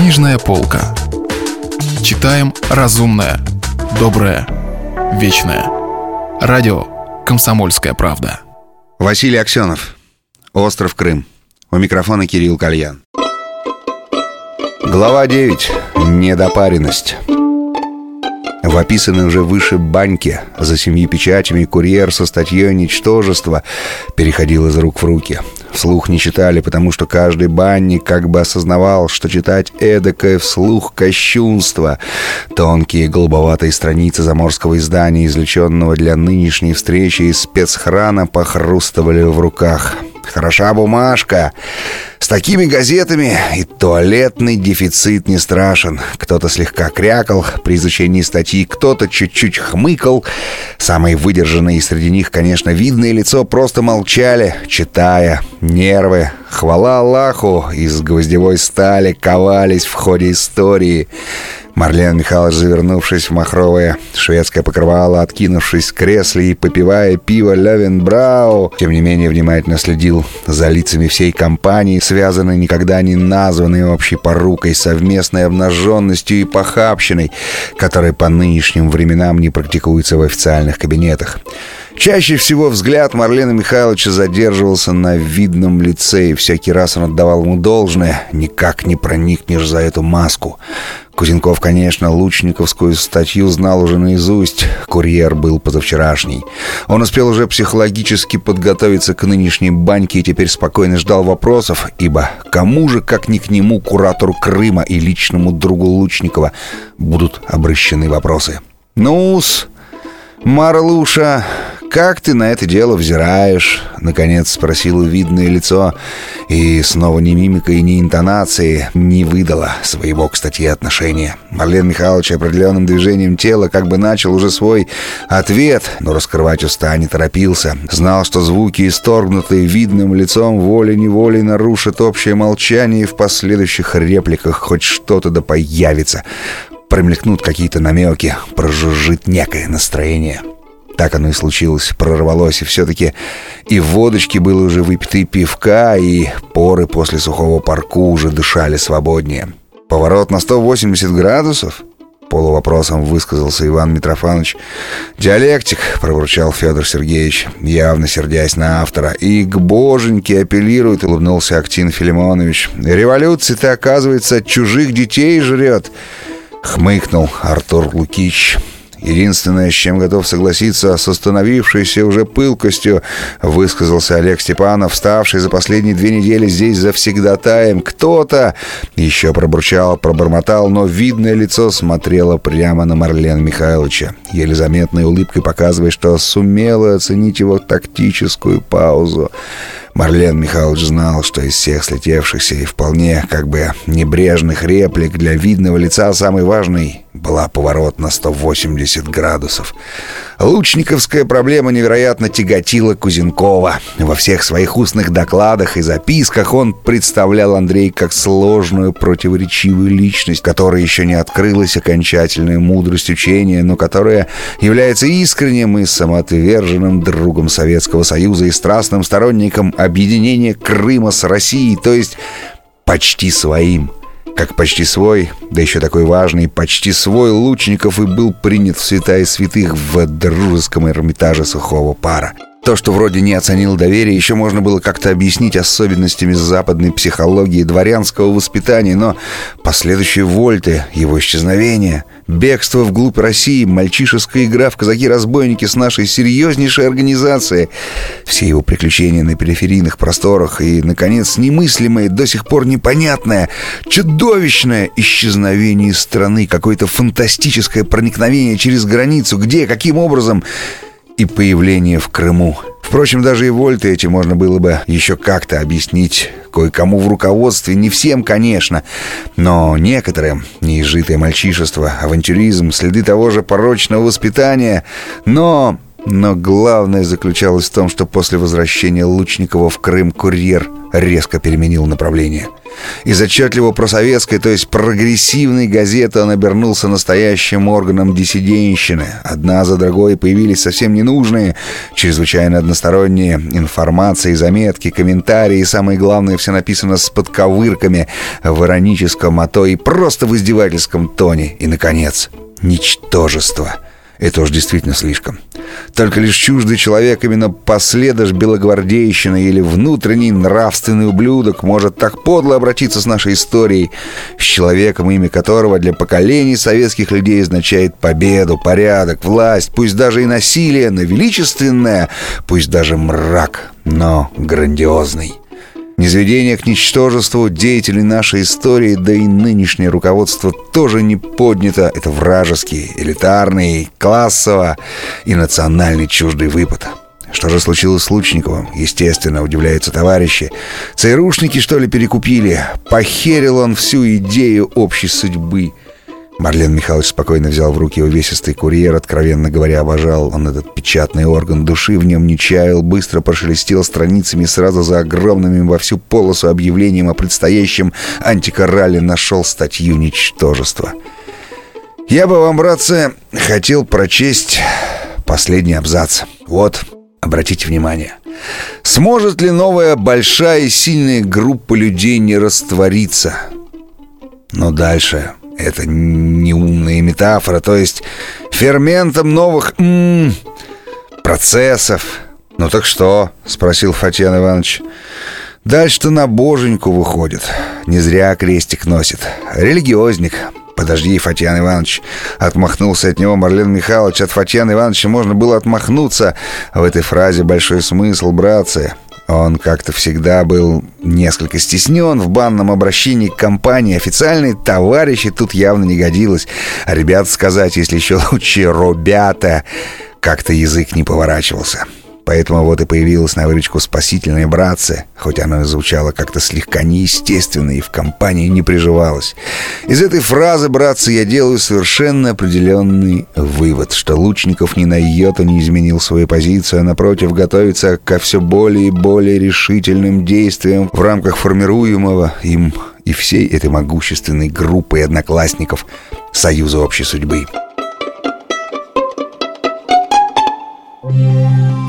Книжная полка. Читаем разумное, доброе, вечное. Радио «Комсомольская правда». Василий Аксенов. Остров Крым. У микрофона Кирилл Кальян. Глава 9. Недопаренность. В описанной уже выше баньке за семью печатями курьер со статьей «Ничтожество» переходил из рук в руки. Вслух не читали, потому что каждый банник как бы осознавал, что читать эдакое вслух кощунство. Тонкие голубоватые страницы заморского издания, извлеченного для нынешней встречи из спецхрана, похрустывали в руках. Хороша бумажка. Такими газетами и туалетный дефицит не страшен. Кто-то слегка крякал при изучении статьи, кто-то чуть-чуть хмыкал. Самые выдержанные среди них, конечно, видное лицо просто молчали, читая. Нервы, хвала Аллаху, из гвоздевой стали ковались в ходе истории. Марлен Михайлович, завернувшись в махровое шведское покрывало, откинувшись в кресле и попивая пиво Левенбрау, тем не менее внимательно следил за лицами всей компании, связанной никогда не названной общей порукой, совместной обнаженностью и похабщиной, которая по нынешним временам не практикуется в официальных кабинетах. Чаще всего взгляд Марлена Михайловича задерживался на видном лице, и всякий раз он отдавал ему должное. Никак не проникнешь за эту маску. Кузенков, конечно, лучниковскую статью знал уже наизусть. Курьер был позавчерашний. Он успел уже психологически подготовиться к нынешней баньке и теперь спокойно ждал вопросов, ибо кому же, как ни к нему, куратору Крыма и личному другу Лучникова, будут обращены вопросы. «Ну-с, Марлуша, как ты на это дело взираешь?» Наконец спросило видное лицо. И снова ни мимика ни интонации не выдала своего, кстати, отношения. Марлен Михайлович определенным движением тела как бы начал уже свой ответ, но раскрывать уста не торопился. Знал, что звуки, исторгнутые видным лицом, волей-неволей нарушат общее молчание и в последующих репликах хоть что-то да появится. Промелькнут какие-то намеки, прожужжит некое настроение. Так оно и случилось, прорвалось, и все-таки и в водочке было уже выпито и пивка, и поры после сухого парку уже дышали свободнее. Поворот на 180 градусов? Полувопросом высказался Иван Митрофанович. «Диалектик», — пробурчал Федор Сергеевич, явно сердясь на автора. «И к боженьке апеллирует», — улыбнулся Актин Филимонович. «Революция-то, оказывается, чужих детей жрет», — хмыкнул Артур Лукич. Единственное, с чем готов согласиться с остановившейся уже пылкостью, высказался Олег Степанов, вставший за последние две недели здесь завсегдатаем. Кто-то еще пробурчал, пробормотал, но видное лицо смотрело прямо на Марлена Михайловича, еле заметной улыбкой показывая, что сумела оценить его тактическую паузу. Марлен Михайлович знал, что из всех слетевшихся и вполне как бы небрежных реплик для видного лица самый важный была поворот на 180 градусов. Лучниковская проблема невероятно тяготила Кузенкова. Во всех своих устных докладах и записках он представлял Андрей как сложную противоречивую личность, которая еще не открылась окончательной мудрость учения, но которая является искренним и самоотверженным другом Советского Союза и страстным сторонником объединения Крыма с Россией, то есть почти своим – как почти свой, да еще такой важный, почти свой Лучников и был принят в святая святых в дружеском Эрмитаже сухого пара. То, что вроде не оценил доверие, еще можно было как-то объяснить особенностями западной психологии дворянского воспитания, но последующие вольты, его исчезновение, бегство вглубь России, мальчишеская игра в казаки-разбойники с нашей серьезнейшей организацией, все его приключения на периферийных просторах и, наконец, немыслимое, до сих пор непонятное, чудовищное исчезновение страны, какое-то фантастическое проникновение через границу, где, каким образом и появление в Крыму. Впрочем, даже и вольты эти можно было бы еще как-то объяснить кое-кому в руководстве, не всем, конечно, но некоторым неизжитое мальчишество, авантюризм, следы того же порочного воспитания, но Но главное заключалось в том, что после возвращения Лучникова в Крым курьер резко переменил направление. Из отчетливо просоветской, то есть прогрессивной газеты он обернулся настоящим органом диссиденщины. Одна за другой появились совсем ненужные, чрезвычайно односторонние информации, заметки, комментарии, и самое главное, все написано с подковырками в ироническом, а то и просто в издевательском тоне. И, наконец, ничтожество — это уж действительно слишком. Только лишь чуждый человек, именно последыш белогвардейщины или внутренний нравственный ублюдок может так подло обратиться с нашей историей, с человеком, имя которого для поколений советских людей означает победу, порядок, власть, пусть даже и насилие, но величественное, пусть даже мрак, но грандиозный. Низведение к ничтожеству деятелей нашей истории, да и нынешнее руководство тоже не поднято. Это вражеский, элитарный, классово и национальный чуждый выпад. Что же случилось с Лучниковым? Естественно, удивляются товарищи. ЦРУшники, что ли, перекупили? Похерил он всю идею общей судьбы. Марлен Михайлович спокойно взял в руки увесистый курьер, откровенно говоря, обожал он этот печатный орган души, в нем не чаял, быстро прошелестел страницами сразу за огромными во всю полосу объявлением о предстоящем антикорале нашел статью «Ничтожество». Я бы вам, братцы, хотел прочесть последний абзац. Вот, обратите внимание. Сможет ли новая большая и сильная группа людей не раствориться? Но дальше это неумная метафора, то есть ферментом новых м -м, процессов. «Ну так что?» — спросил Фатьян Иванович. «Дальше-то на боженьку выходит. Не зря крестик носит. Религиозник. «Подожди, Фатьян Иванович!» Отмахнулся от него Марлен Михайлович. От Фатьяна Ивановича можно было отмахнуться. В этой фразе большой смысл, братцы. Он как-то всегда был несколько стеснен в банном обращении к компании. Официальные товарищи тут явно не годилось. А ребят сказать, если еще лучше «робята», как-то язык не поворачивался. Поэтому вот и появилась на выручку спасительная братцы, хоть она звучала как-то слегка неестественно и в компании не приживалась. Из этой фразы, братцы, я делаю совершенно определенный вывод, что Лучников ни на йоту не изменил свою позицию, а напротив готовится ко все более и более решительным действиям в рамках формируемого им и всей этой могущественной группы одноклассников Союза общей судьбы.